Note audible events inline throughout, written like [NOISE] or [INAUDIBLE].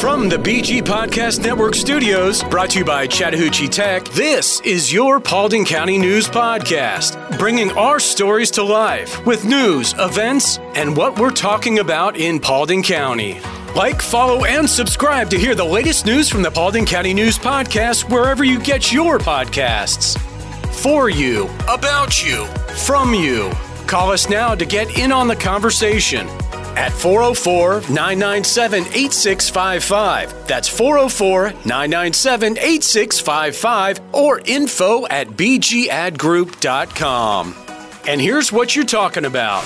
From the BG Podcast Network studios, brought to you by Chattahoochee Tech, this is your Paulding County News Podcast, bringing our stories to life with news, events, and what we're talking about in Paulding County. Like, follow, and subscribe to hear the latest news from the Paulding County News Podcast wherever you get your podcasts. For you, about you, from you. Call us now to get in on the conversation at 404 997 8655. That's 404 997 8655 or info at bgadgroup.com. And here's what you're talking about.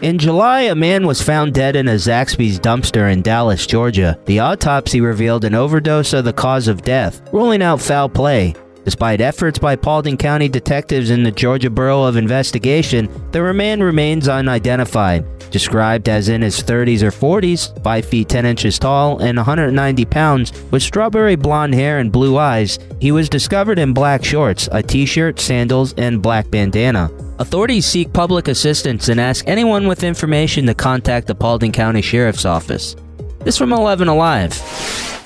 In July, a man was found dead in a Zaxby's dumpster in Dallas, Georgia. The autopsy revealed an overdose of the cause of death, ruling out foul play. Despite efforts by Paulding County detectives in the Georgia Bureau of Investigation, the man remains unidentified. Described as in his 30s or 40s, 5 feet 10 inches tall, and 190 pounds, with strawberry blonde hair and blue eyes, he was discovered in black shorts, a t shirt, sandals, and black bandana. Authorities seek public assistance and ask anyone with information to contact the Paulding County Sheriff's Office. This from 11 Alive.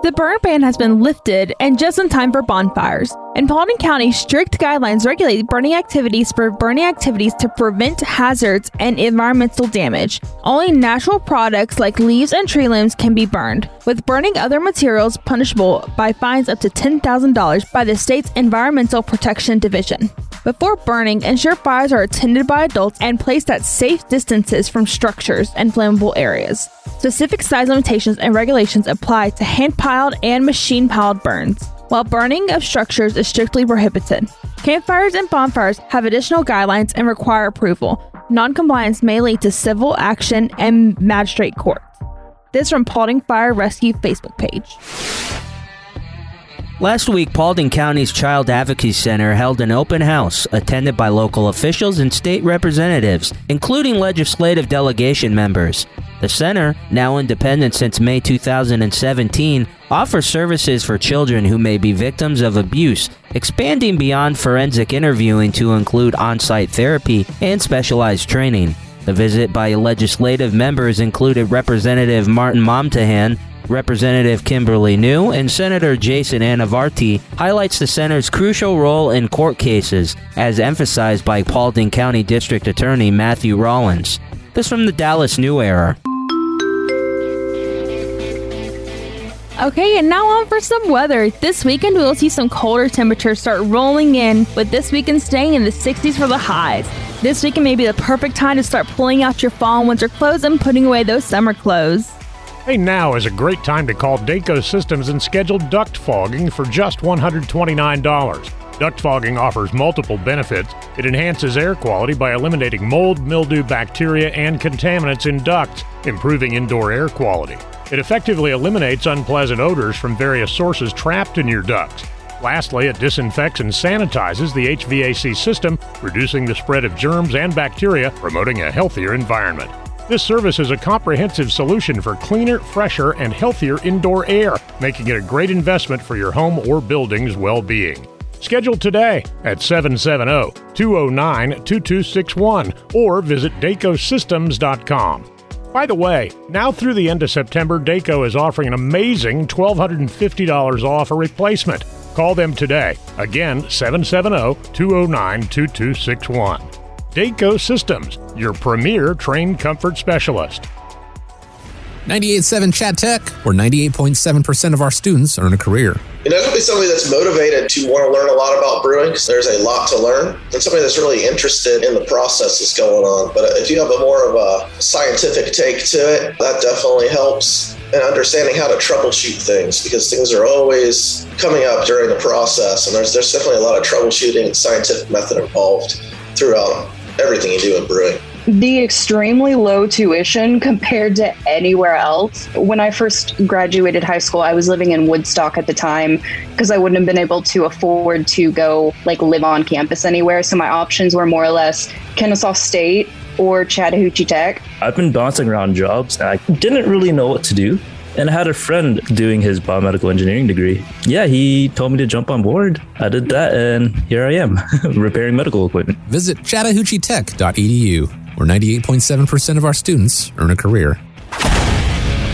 The burn ban has been lifted and just in time for bonfires. In Paulding County, strict guidelines regulate burning activities for burning activities to prevent hazards and environmental damage. Only natural products like leaves and tree limbs can be burned, with burning other materials punishable by fines up to $10,000 by the state's Environmental Protection Division. Before burning, ensure fires are attended by adults and placed at safe distances from structures and flammable areas. Specific size limitations and regulations apply to hand piled and machine piled burns, while burning of structures is strictly prohibited. Campfires and bonfires have additional guidelines and require approval. Noncompliance may lead to civil action and magistrate court. This from Paulding Fire Rescue Facebook page. Last week, Paulding County's Child Advocacy Center held an open house attended by local officials and state representatives, including legislative delegation members. The center, now independent since May 2017, offers services for children who may be victims of abuse, expanding beyond forensic interviewing to include on site therapy and specialized training. The visit by legislative members included Representative Martin Momtahan, Representative Kimberly New and Senator Jason Anavitarte highlights the center's crucial role in court cases, as emphasized by Paulding County District Attorney Matthew Rollins. This from the Dallas New Era. Okay, and now on for some weather. This weekend we'll see some colder temperatures start rolling in, with this weekend staying in the 60s for the highs. This weekend may be the perfect time to start pulling out your fall and winter clothes and putting away those summer clothes. Hey, now is a great time to call Daco Systems and schedule duct fogging for just $129. Duct fogging offers multiple benefits. It enhances air quality by eliminating mold, mildew, bacteria, and contaminants in ducts, improving indoor air quality. It effectively eliminates unpleasant odors from various sources trapped in your ducts. Lastly, it disinfects and sanitizes the HVAC system, reducing the spread of germs and bacteria, promoting a healthier environment. This service is a comprehensive solution for cleaner, fresher, and healthier indoor air, making it a great investment for your home or building's well being. Schedule today at 770 209 2261 or visit DacoSystems.com. By the way, now through the end of September, Daco is offering an amazing $1,250 off a replacement. Call them today. Again, 770 209 2261. Daco Systems, your premier Trane comfort specialist. 98.7 Chatt Tech, where 98.7% of our students earn a career. You know, to be somebody that's motivated to want to learn a lot about brewing because there's a lot to learn, and somebody that's really interested in the process that's going on. But uh, if you have a more of a scientific take to it, that definitely helps. And understanding how to troubleshoot things because things are always coming up during the process, and there's there's definitely a lot of troubleshooting and scientific method involved throughout everything you do in brewing the extremely low tuition compared to anywhere else. When I first graduated high school, I was living in Woodstock at the time because I wouldn't have been able to afford to go like live on campus anywhere. So my options were more or less Kennesaw State or Chattahoochee Tech. I've been bouncing around jobs and I didn't really know what to do. And I had a friend doing his biomedical engineering degree. Yeah, he told me to jump on board. I did that, and here I am, [LAUGHS] repairing medical equipment. Visit chattahoocheetech.edu where 98.7% of our students earn a career.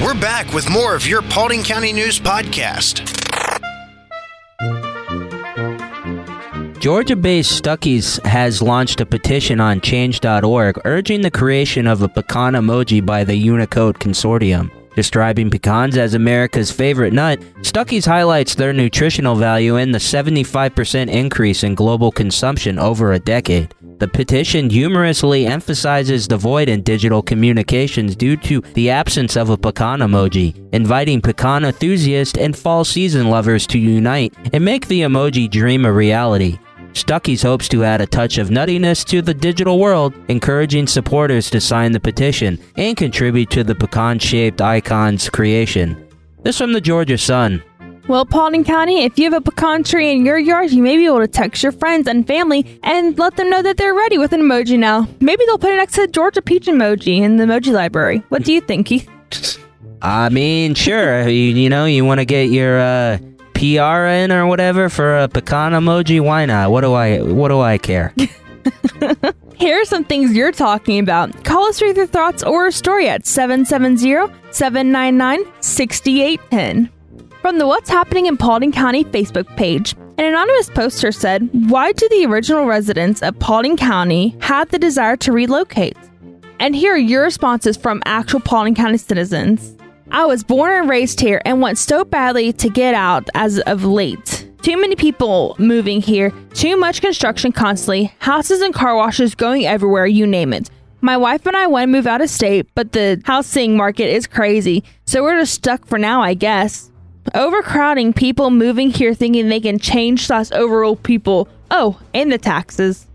We're back with more of your Paulding County News podcast. Georgia based Stuckey's has launched a petition on change.org urging the creation of a pecan emoji by the Unicode Consortium. Describing pecans as America's favorite nut, Stuckey's highlights their nutritional value and the 75% increase in global consumption over a decade. The petition humorously emphasizes the void in digital communications due to the absence of a pecan emoji, inviting pecan enthusiasts and fall season lovers to unite and make the emoji dream a reality. Stuckey's hopes to add a touch of nuttiness to the digital world, encouraging supporters to sign the petition and contribute to the pecan shaped icon's creation. This from the Georgia Sun. Well, Paulding County, if you have a pecan tree in your yard, you may be able to text your friends and family and let them know that they're ready with an emoji now. Maybe they'll put it next to the Georgia peach emoji in the emoji library. What do you think, Keith? I mean, sure, you, you know, you want to get your uh, PR in or whatever for a pecan emoji, why not? What do I what do I care? [LAUGHS] Here are some things you're talking about. Call us with your thoughts or a story at 770-799-6810. From the What's Happening in Paulding County Facebook page, an anonymous poster said, Why do the original residents of Paulding County have the desire to relocate? And here are your responses from actual Paulding County citizens. I was born and raised here and want so badly to get out as of late. Too many people moving here, too much construction constantly, houses and car washes going everywhere, you name it. My wife and I want to move out of state, but the housing market is crazy, so we're just stuck for now, I guess. Overcrowding, people moving here thinking they can change slash overrule people. Oh, and the taxes.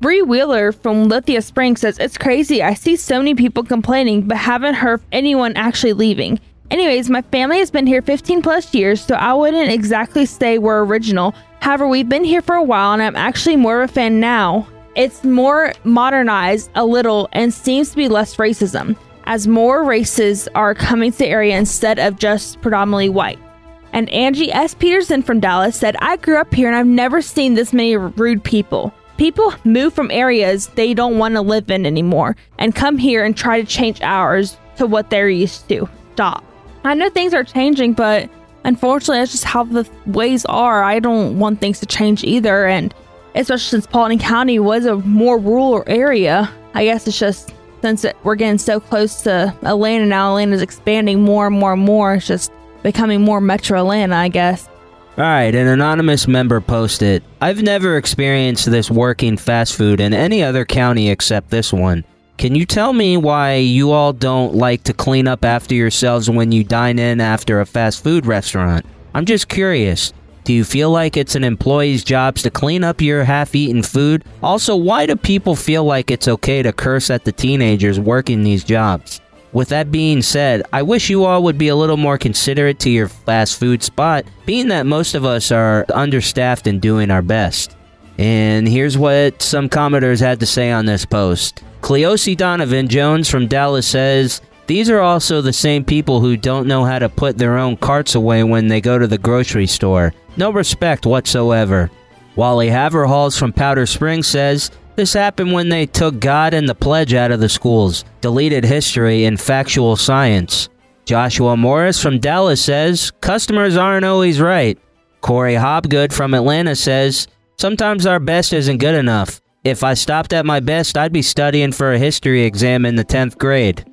Bree Wheeler from Lithia Springs says, It's crazy. I see so many people complaining, but haven't heard anyone actually leaving. Anyways, my family has been here 15 plus years, so I wouldn't exactly say we're original. However, we've been here for a while, and I'm actually more of a fan now. It's more modernized a little and seems to be less racism, as more races are coming to the area instead of just predominantly white. And Angie S. Peterson from Dallas said, I grew up here and I've never seen this many rude people. People move from areas they don't want to live in anymore and come here and try to change ours to what they're used to. Stop. I know things are changing, but unfortunately, that's just how the ways are. I don't want things to change either. And especially since Paulding County was a more rural area, I guess it's just since we're getting so close to Atlanta now, Atlanta's expanding more and more and more. It's just becoming more Metro Atlanta, I guess. All right, an anonymous member posted, I've never experienced this working fast food in any other county except this one. Can you tell me why you all don't like to clean up after yourselves when you dine in after a fast food restaurant? I'm just curious. Do you feel like it's an employee's job to clean up your half eaten food? Also, why do people feel like it's okay to curse at the teenagers working these jobs? With that being said, I wish you all would be a little more considerate to your fast food spot, being that most of us are understaffed and doing our best. And here's what some commenters had to say on this post. Cleosi Donovan Jones from Dallas says, These are also the same people who don't know how to put their own carts away when they go to the grocery store. No respect whatsoever. Wally Haverhalls from Powder Springs says, this happened when they took God and the pledge out of the schools, deleted history and factual science. Joshua Morris from Dallas says, Customers aren't always right. Corey Hobgood from Atlanta says, Sometimes our best isn't good enough. If I stopped at my best, I'd be studying for a history exam in the 10th grade.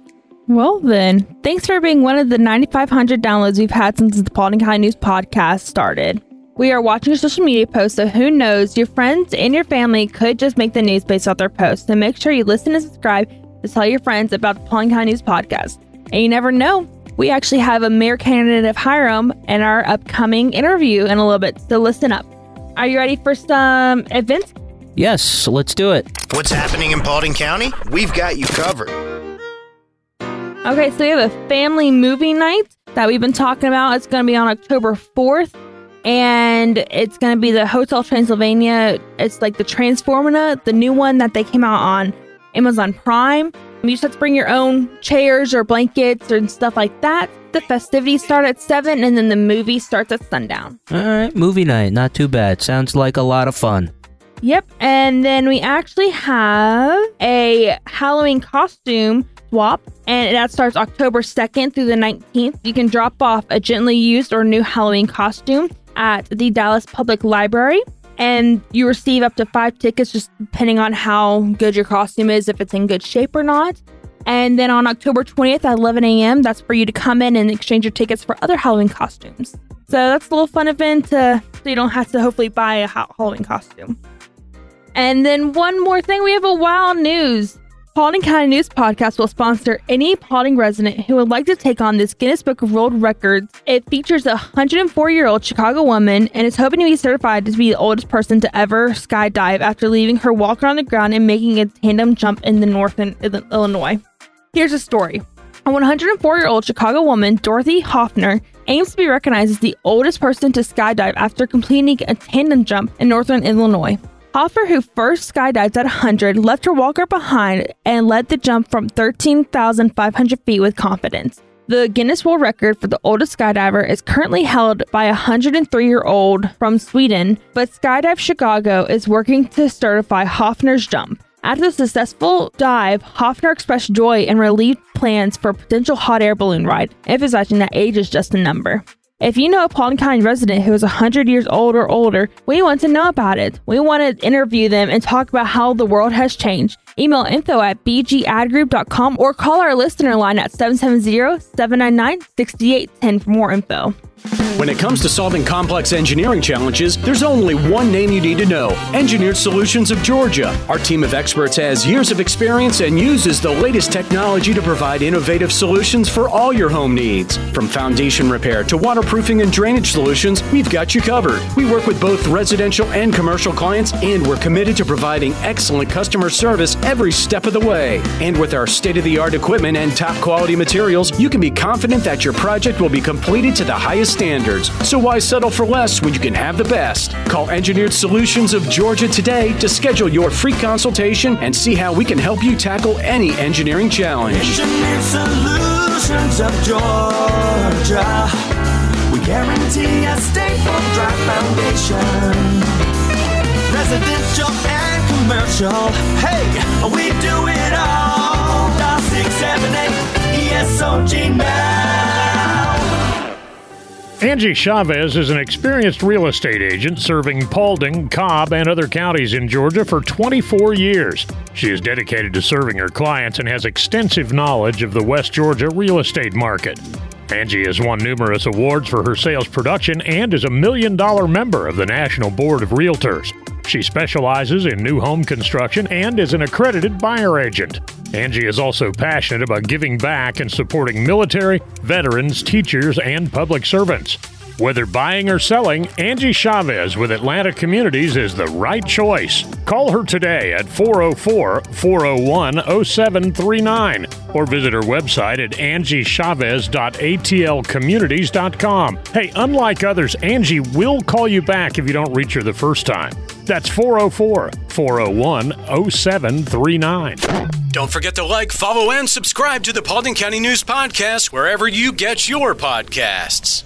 Well, then, thanks for being one of the 9,500 downloads we've had since the Paulding High News podcast started. We are watching your social media posts, so who knows, your friends and your family could just make the news based off their posts. So make sure you listen and subscribe to tell your friends about the Paulding County News podcast. And you never know, we actually have a mayor candidate of Hiram in our upcoming interview in a little bit, so listen up. Are you ready for some events? Yes, let's do it. What's happening in Paulding County? We've got you covered. Okay, so we have a family movie night that we've been talking about. It's going to be on October 4th and it's going to be the Hotel Transylvania. It's like the Transformania, the new one that they came out on Amazon Prime. You just have to bring your own chairs or blankets and stuff like that. The festivities start at 7 and then the movie starts at sundown. All right, movie night. Not too bad. Sounds like a lot of fun. Yep. And then we actually have a Halloween costume Swap, and that starts October 2nd through the 19th. You can drop off a gently used or new Halloween costume at the Dallas Public Library, and you receive up to five tickets just depending on how good your costume is, if it's in good shape or not. And then on October 20th at 11 a.m., that's for you to come in and exchange your tickets for other Halloween costumes. So that's a little fun event uh, so you don't have to hopefully buy a Halloween costume. And then one more thing, we have a wild news. Paulding County News Podcast will sponsor any Paulding resident who would like to take on this Guinness Book of World Records. It features a 104 year old Chicago woman and is hoping to be certified to be the oldest person to ever skydive after leaving her walker on the ground and making a tandem jump in the northern Illinois. Here's a story. A 104 year old Chicago woman, Dorothy Hoffner, aims to be recognized as the oldest person to skydive after completing a tandem jump in northern Illinois. Hoffner, who first skydived at 100, left her walker behind and led the jump from 13,500 feet with confidence. The Guinness World Record for the oldest skydiver is currently held by a 103 year old from Sweden, but Skydive Chicago is working to certify Hoffner's jump. After the successful dive, Hoffner expressed joy and relieved plans for a potential hot air balloon ride, emphasizing that age is just a number. If you know a County resident who is 100 years old or older, we want to know about it. We want to interview them and talk about how the world has changed. Email info at bgadgroup.com or call our listener line at 770 799 6810 for more info. When it comes to solving complex engineering challenges, there's only one name you need to know Engineered Solutions of Georgia. Our team of experts has years of experience and uses the latest technology to provide innovative solutions for all your home needs. From foundation repair to waterproofing and drainage solutions, we've got you covered. We work with both residential and commercial clients, and we're committed to providing excellent customer service every step of the way. And with our state of the art equipment and top quality materials, you can be confident that your project will be completed to the highest standards. So why settle for less when you can have the best? Call Engineered Solutions of Georgia today to schedule your free consultation and see how we can help you tackle any engineering challenge. Engineered Solutions of Georgia. We guarantee a stable, dry foundation. Residential and commercial. Hey, we do it all. Dial 678 ESOG now. Angie Chavez is an experienced real estate agent serving Paulding, Cobb, and other counties in Georgia for 24 years. She is dedicated to serving her clients and has extensive knowledge of the West Georgia real estate market. Angie has won numerous awards for her sales production and is a million dollar member of the National Board of Realtors. She specializes in new home construction and is an accredited buyer agent. Angie is also passionate about giving back and supporting military, veterans, teachers, and public servants. Whether buying or selling, Angie Chavez with Atlanta Communities is the right choice. Call her today at 404 401 0739 or visit her website at angiechavez.atlcommunities.com. Hey, unlike others, Angie will call you back if you don't reach her the first time. That's 404 401 0739. Don't forget to like, follow, and subscribe to the Paulding County News Podcast wherever you get your podcasts.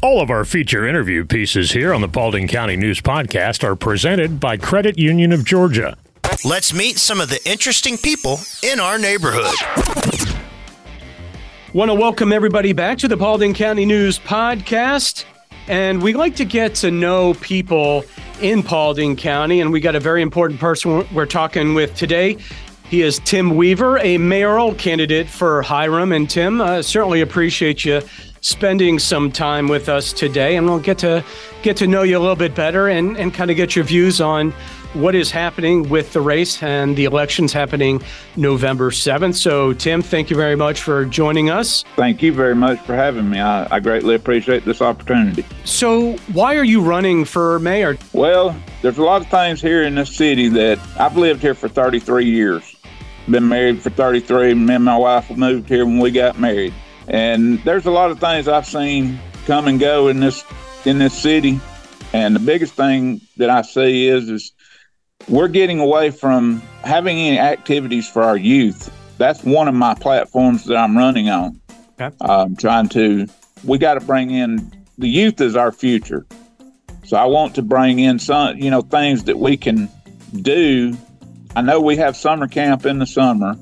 All of our feature interview pieces here on the Paulding County News Podcast are presented by Credit Union of Georgia. Let's meet some of the interesting people in our neighborhood. Want to welcome everybody back to the Paulding County News Podcast. And we like to get to know people in Paulding County. And we got a very important person we're talking with today. He is Tim Weaver, a mayoral candidate for Hiram. And Tim, uh, certainly appreciate you spending some time with us today. And we'll get to get to know you a little bit better and, and kind of get your views on what is happening with the race and the elections happening November 7th. So, Tim, thank you very much for joining us. Thank you very much for having me. I, I greatly appreciate this opportunity. So, why are you running for mayor? Well, there's a lot of things here in this city that I've lived here for 33 years. Been married for 33. Me and my wife moved here when we got married. And there's a lot of things I've seen come and go in this in this city. And the biggest thing that I see is is we're getting away from having any activities for our youth. That's one of my platforms that I'm running on. Okay. I'm trying to. We got to bring in the youth is our future. So I want to bring in some, you know, things that we can do. I know we have summer camp in the summer,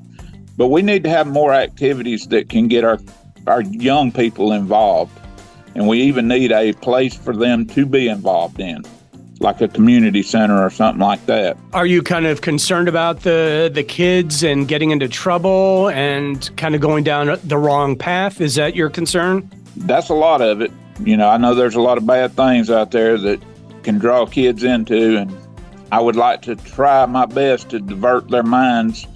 but we need to have more activities that can get our our young people involved, and we even need a place for them to be involved in, like a community center or something like that. Are you kind of concerned about the the kids and getting into trouble and kind of going down the wrong path? Is that your concern? That's a lot of it. You know, I know there's a lot of bad things out there that can draw kids into, and I would like to try my best to divert their minds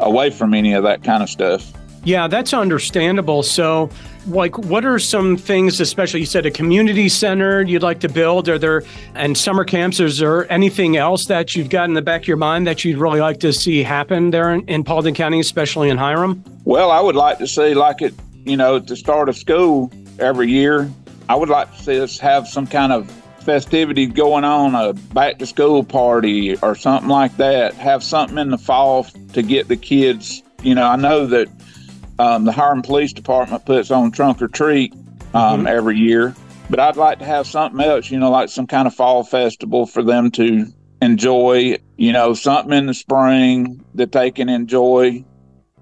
away from any of that kind of stuff. Yeah, that's understandable. So, like, what are some things, especially you said a community center you'd like to build? Are there, and summer camps, is there anything else that you've got in the back of your mind that you'd really like to see happen there in, in Paulding County, especially in Hiram? Well, I would like to see, like, it, you know, at the start of school every year, I would like to see us have some kind of festivity going on, a back to school party or something like that. Have something in the fall to get the kids. You know, I know that um, the Hiram Police Department puts on trunk or treat um, mm-hmm. every year, but I'd like to have something else. You know, like some kind of fall festival for them to enjoy. You know, something in the spring that they can enjoy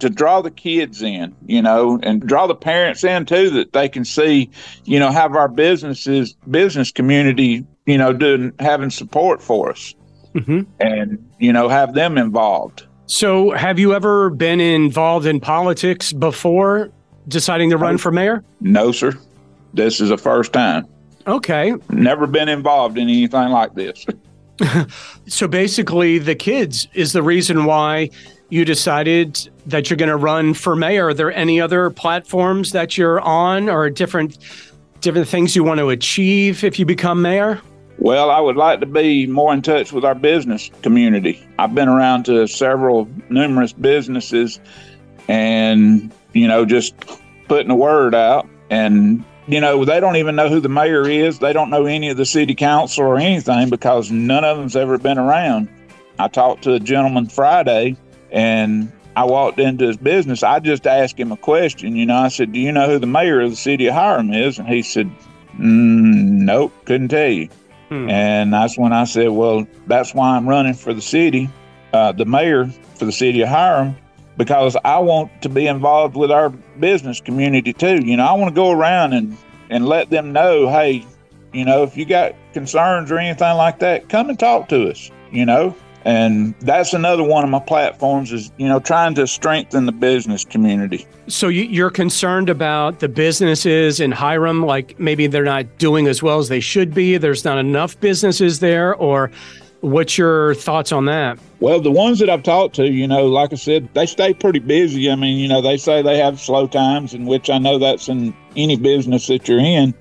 to draw the kids in, you know, and draw the parents in too, that they can see, you know, have our businesses, business community, you know, doing having support for us, mm-hmm. and you know, have them involved. So, have you ever been involved in politics before deciding to run for mayor? No, sir. This is the first time. Okay. Never been involved in anything like this. [LAUGHS] so basically, the kids is the reason why you decided that you're going to run for mayor. Are there any other platforms that you're on, or different different things you want to achieve if you become mayor? Well, I would like to be more in touch with our business community. I've been around to several numerous businesses and, you know, just putting the word out. And, you know, they don't even know who the mayor is. They don't know any of the city council or anything because none of them's ever been around. I talked to a gentleman Friday and I walked into his business. I just asked him a question. You know, I said, Do you know who the mayor of the city of Hiram is? And he said, mm, Nope, couldn't tell you. Hmm. And that's when I said, well, that's why I'm running for the city, uh, the mayor for the city of Hiram, because I want to be involved with our business community too. You know, I want to go around and, and let them know, hey, you know, if you got concerns or anything like that, come and talk to us, you know. And that's another one of my platforms is, you know, trying to strengthen the business community. So you're concerned about the businesses in Hiram, like maybe they're not doing as well as they should be. There's not enough businesses there, or what's your thoughts on that? Well, the ones that I've talked to, you know, like I said, they stay pretty busy. I mean, you know, they say they have slow times, in which I know that's in any business that you're in.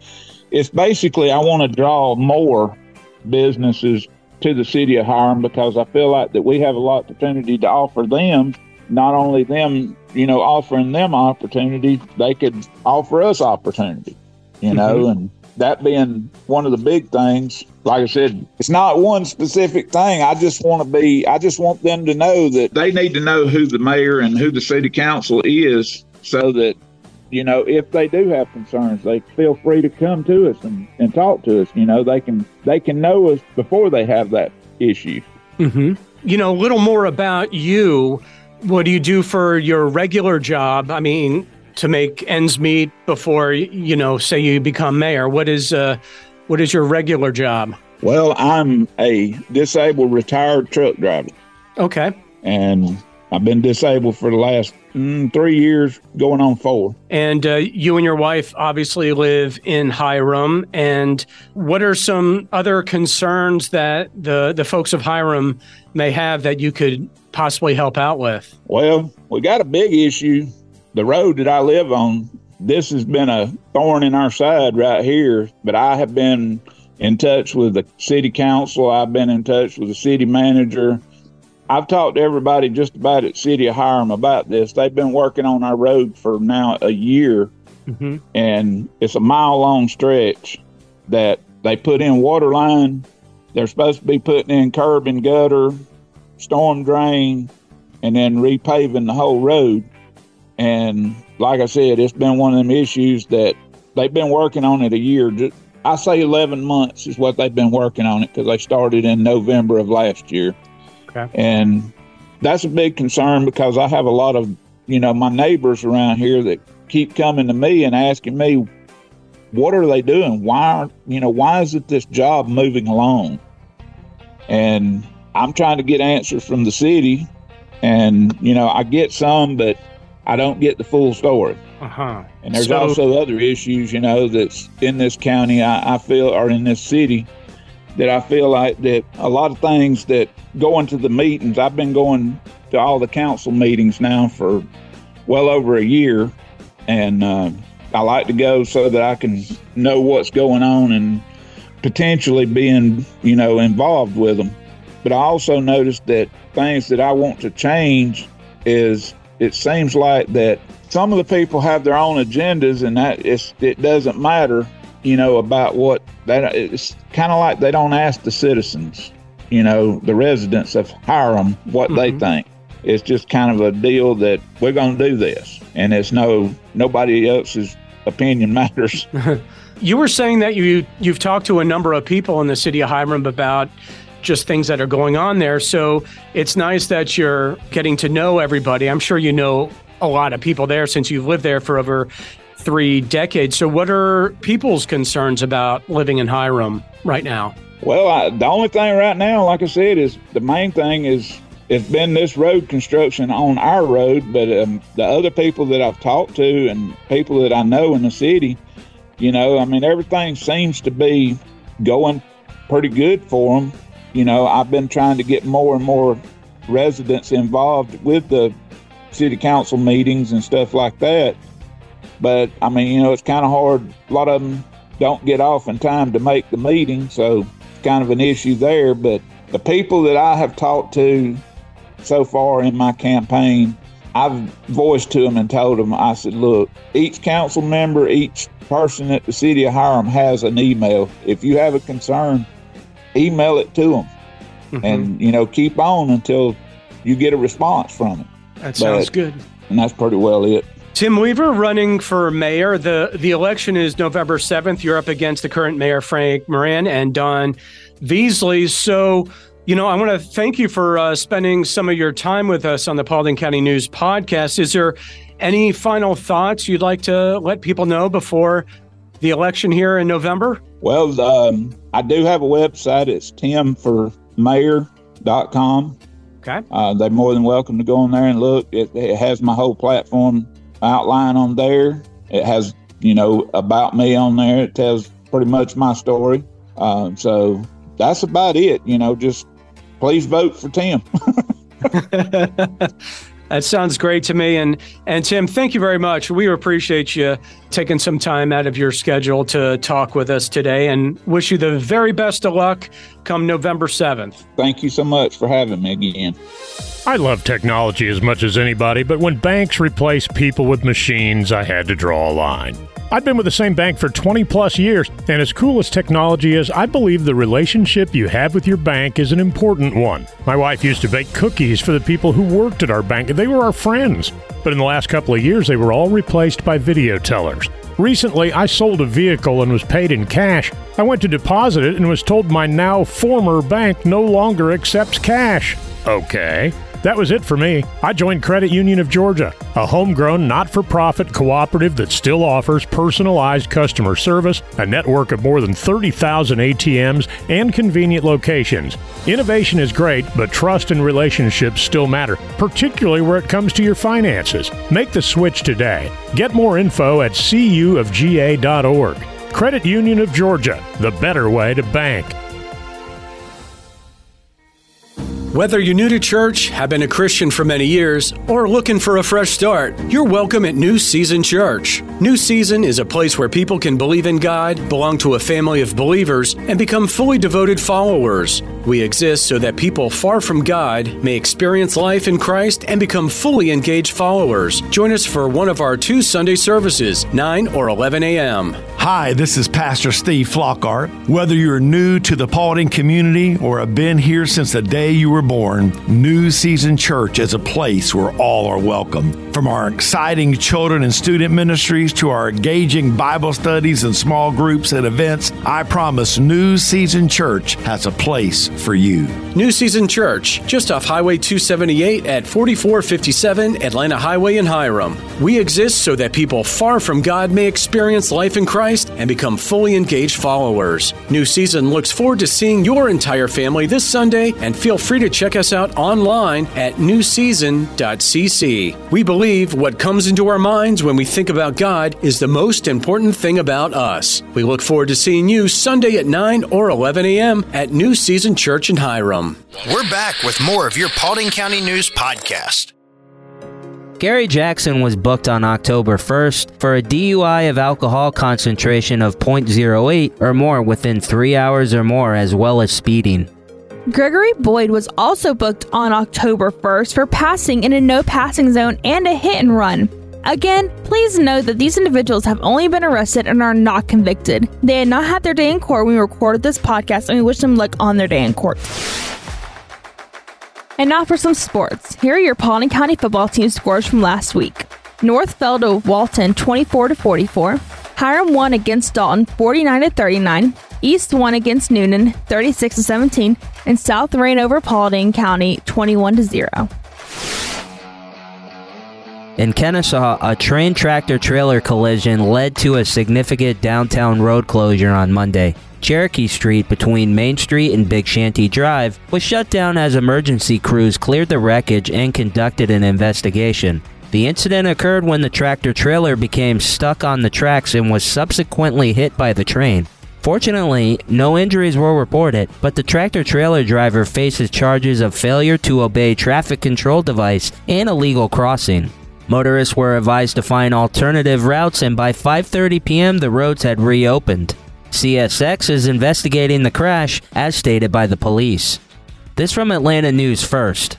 It's basically I want to draw more businesses to the city of Hiram because I feel like that we have a lot of opportunity to offer them. Not only them, you know, offering them opportunity, they could offer us opportunity, you know, mm-hmm. and that being one of the big things. Like I said, it's not one specific thing. I just want to be, I just want them to know that they need to know who the mayor and who the city council is so that you know, if they do have concerns, they feel free to come to us and, and talk to us. You know, they can they can know us before they have that issue. Mm-hmm. You know, a little more about you. What do you do for your regular job? I mean, to make ends meet before you know, say you become mayor. What is uh, what is your regular job? Well, I'm a disabled retired truck driver. Okay. And I've been disabled for the last mm, three years, going on four. And uh, you and your wife obviously live in Hiram. And what are some other concerns that the, the folks of Hiram may have that you could possibly help out with? Well, we got a big issue. The road that I live on, this has been a thorn in our side right here, but I have been in touch with the city council. I've been in touch with the city manager. I've talked to everybody just about at City of Hiram about this. They've been working on our road for now a year, mm-hmm. and it's a mile long stretch that they put in water line. They're supposed to be putting in curb and gutter, storm drain, and then repaving the whole road. And like I said, it's been one of them issues that they've been working on it a year. I say 11 months is what they've been working on it because they started in November of last year. Okay. And that's a big concern because I have a lot of you know, my neighbors around here that keep coming to me and asking me, what are they doing? Why aren't, you know, why isn't this job moving along? And I'm trying to get answers from the city. And, you know, I get some, but I don't get the full story. Uh-huh. And there's So- also other issues, you know, that's in this county, I, I feel, or in this city, that I feel like that a lot of things that going to the meetings, I've been going to all the council meetings now for well over a year. And uh, I like to go so that I can know what's going on and potentially being, you know, involved with them. But I also noticed that things that I want to change is it seems like that some of the people have their own agendas and that it doesn't matter, you know, about what that it's kind of like they don't ask the citizens, you know, the residents of Hiram what they mm-hmm. think. It's just kind of a deal that we're going to do this and it's no nobody else's opinion [LAUGHS] matters. [LAUGHS] You were saying that you you've talked to a number of people in the city of Hiram about just things that are going on there. So it's nice that you're getting to know everybody. I'm sure you know a lot of people there since you've lived there for over three decades. So what are people's concerns about living in Hiram right now? Well, I, the only thing right now, like I said, is the main thing is it's been this road construction on our road, but um, the other people that I've talked to and people that I know in the city, you know, I mean, everything seems to be going pretty good for them. You know, I've been trying to get more and more residents involved with the city council meetings and stuff like that. But I mean, you know, it's kind of hard. A lot of them don't get off in time to make the meeting, so it's kind of an issue there. But the people that I have talked to so far in my campaign, I've voiced to them and told them, I said, look, each council member, each person at the city of Hiram has an email. If you have a concern, email it to them mm-hmm. and, you know, keep on until you get a response from it. That sounds But- good. And that's pretty well it. Tim Weaver running for mayor. The the election is November 7th. You're up against the current mayor Frank Moran and Don Veasley. So, you know, I want to thank you for uh, spending some of your time with us on the Paulding County News podcast. Is there any final thoughts you'd like to let people know before the election here in November? Well, um, I do have a website. It's timformayor.com. Okay. Uh, they're more than welcome to go on there and look. It, it has my whole platform outline on there. It has, you know, about me on there. It tells pretty much my story. Um, so that's about it. You know, just please vote for Tim. [LAUGHS] [LAUGHS] That sounds great to me. And and Tim, thank you very much. We appreciate you taking some time out of your schedule to talk with us today and wish you the very best of luck come November 7th. Thank you so much for having me again. I love technology as much as anybody, but when banks replace people with machines, I had to draw a line. I've been with the same bank for 20 plus years, and as cool as technology is, I believe the relationship you have with your bank is an important one. My wife used to bake cookies for the people who worked at our bank, and they were our friends. But in the last couple of years, they were all replaced by video tellers. Recently, I sold a vehicle and was paid in cash. I went to deposit it and was told my now former bank no longer accepts cash. Okay. That was it for me. I joined Credit Union of Georgia, a homegrown, not for profit cooperative that still offers personalized customer service, a network of more than 30,000 ATMs, and convenient locations. Innovation is great, but trust and relationships still matter, particularly where it comes to your finances. Make the switch today. Get more info at cuofga.org. Credit Union of Georgia, the better way to bank. Whether you're new to church, have been a Christian for many years, or looking for a fresh start, you're welcome at New Season Church. New Season is a place where people can believe in God, belong to a family of believers, and become fully devoted followers. We exist so that people far from God may experience life in Christ and become fully engaged followers. Join us for one of our two Sunday services, 9 or 11 a.m. Hi, this is Pastor Steve Flockhart. Whether you're new to the Paulding community or have been here since the day you were born, New Season Church is a place where all are welcome. From our exciting children and student ministries to our engaging Bible studies and small groups and events, I promise New Season Church has a place for you. New Season Church, just off Highway 278 at 4457 Atlanta Highway in Hiram. We exist so that people far from God may experience life in Christ and become fully engaged followers. New Season looks forward to seeing your entire family this Sunday and feel free to check us out online at newseason.cc. We believe what comes into our minds when we think about God is the most important thing about us. We look forward to seeing you Sunday at 9 or 11 a.m. at New Season Church in Hiram. We're back with more of your Paulding County News podcast. Gary Jackson was booked on October 1st for a DUI of alcohol concentration of 0.08 or more within three hours or more, as well as speeding. Gregory Boyd was also booked on October 1st for passing in a no passing zone and a hit and run. Again, please note that these individuals have only been arrested and are not convicted. They had not had their day in court when we recorded this podcast, and we wish them luck on their day in court. And now for some sports. Here are your Paulding County football team scores from last week. North fell to Walton 24 to 44. Hiram won against Dalton 49 to 39. East won against Newnan 36 to 17, and South ran over Paulding County 21 to 0. In Kennesaw, a train tractor trailer collision led to a significant downtown road closure on Monday. Cherokee Street between Main Street and Big Shanty Drive was shut down as emergency crews cleared the wreckage and conducted an investigation. The incident occurred when the tractor trailer became stuck on the tracks and was subsequently hit by the train. Fortunately, no injuries were reported, but the tractor trailer driver faces charges of failure to obey traffic control device and illegal crossing. Motorists were advised to find alternative routes and by 5:30 p.m. the roads had reopened. CSX is investigating the crash as stated by the police. This from Atlanta News First.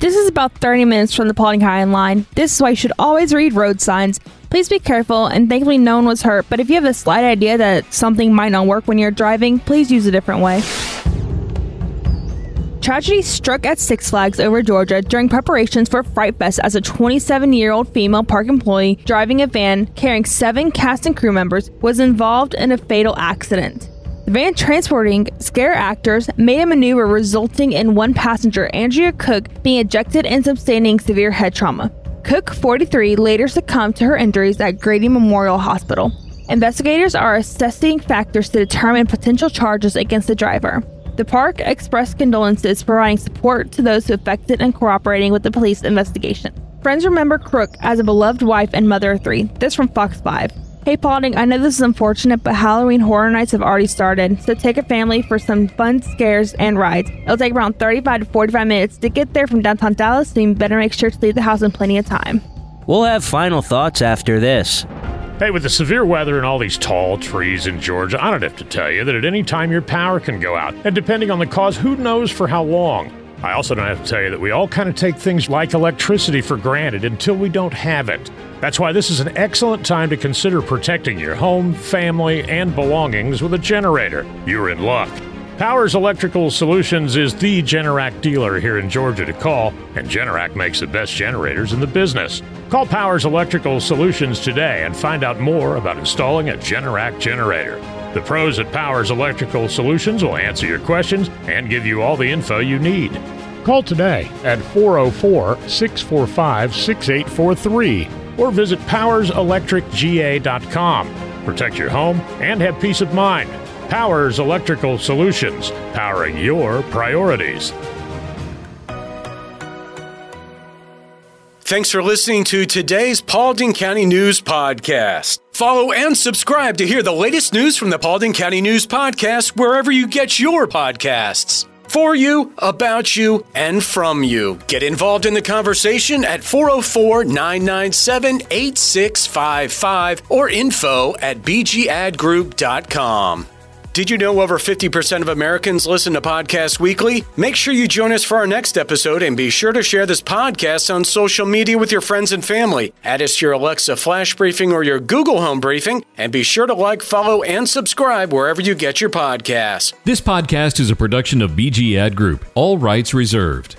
This is about 30 minutes from the Paulding High line. This is why you should always read road signs. Please be careful, and thankfully no one was hurt, but if you have a slight idea that something might not work when you're driving, please use a different way. Tragedy struck at Six Flags over Georgia during preparations for Fright Fest as a 27 year old female park employee driving a van carrying seven cast and crew members was involved in a fatal accident. The van transporting scare actors made a maneuver resulting in one passenger, Andrea Cook, being ejected and sustaining severe head trauma. Cook, 43, later succumbed to her injuries at Grady Memorial Hospital. Investigators are assessing factors to determine potential charges against the driver. The park expressed condolences, providing support to those who affected and cooperating with the police investigation. Friends remember Cook as a beloved wife and mother of three. This from Fox 5. Hey Paulding, I know this is unfortunate, but Halloween Horror Nights have already started, so take a family for some fun scares and rides. It'll take around 35 to 45 minutes to get there from downtown Dallas, so you better make sure to leave the house in plenty of time. We'll have final thoughts after this. Hey, with the severe weather and all these tall trees in Georgia, I don't have to tell you that at any time your power can go out. And depending on the cause, who knows for how long. I also don't have to tell you that we all kind of take things like electricity for granted until we don't have it. That's why this is an excellent time to consider protecting your home, family, and belongings with a generator. You're in luck. Powers Electrical Solutions is the Generac dealer here in Georgia to call, and Generac makes the best generators in the business. Call Powers Electrical Solutions today and find out more about installing a Generac generator. The pros at Powers Electrical Solutions will answer your questions and give you all the info you need. Call today at 404 645 6843 or visit powerselectricga.com. Protect your home and have peace of mind. Powers Electrical Solutions, powering your priorities. Thanks for listening to today's Paulding County News Podcast. Follow and subscribe to hear the latest news from the Paulding County News Podcast wherever you get your podcasts. For you, about you, and from you. Get involved in the conversation at 404 997 8655 or info at bgadgroup.com. Did you know over 50% of Americans listen to podcasts weekly? Make sure you join us for our next episode and be sure to share this podcast on social media with your friends and family. Add us to your Alexa Flash Briefing or your Google Home Briefing, and be sure to like, follow, and subscribe wherever you get your podcasts. This podcast is a production of BG Ad Group, all rights reserved.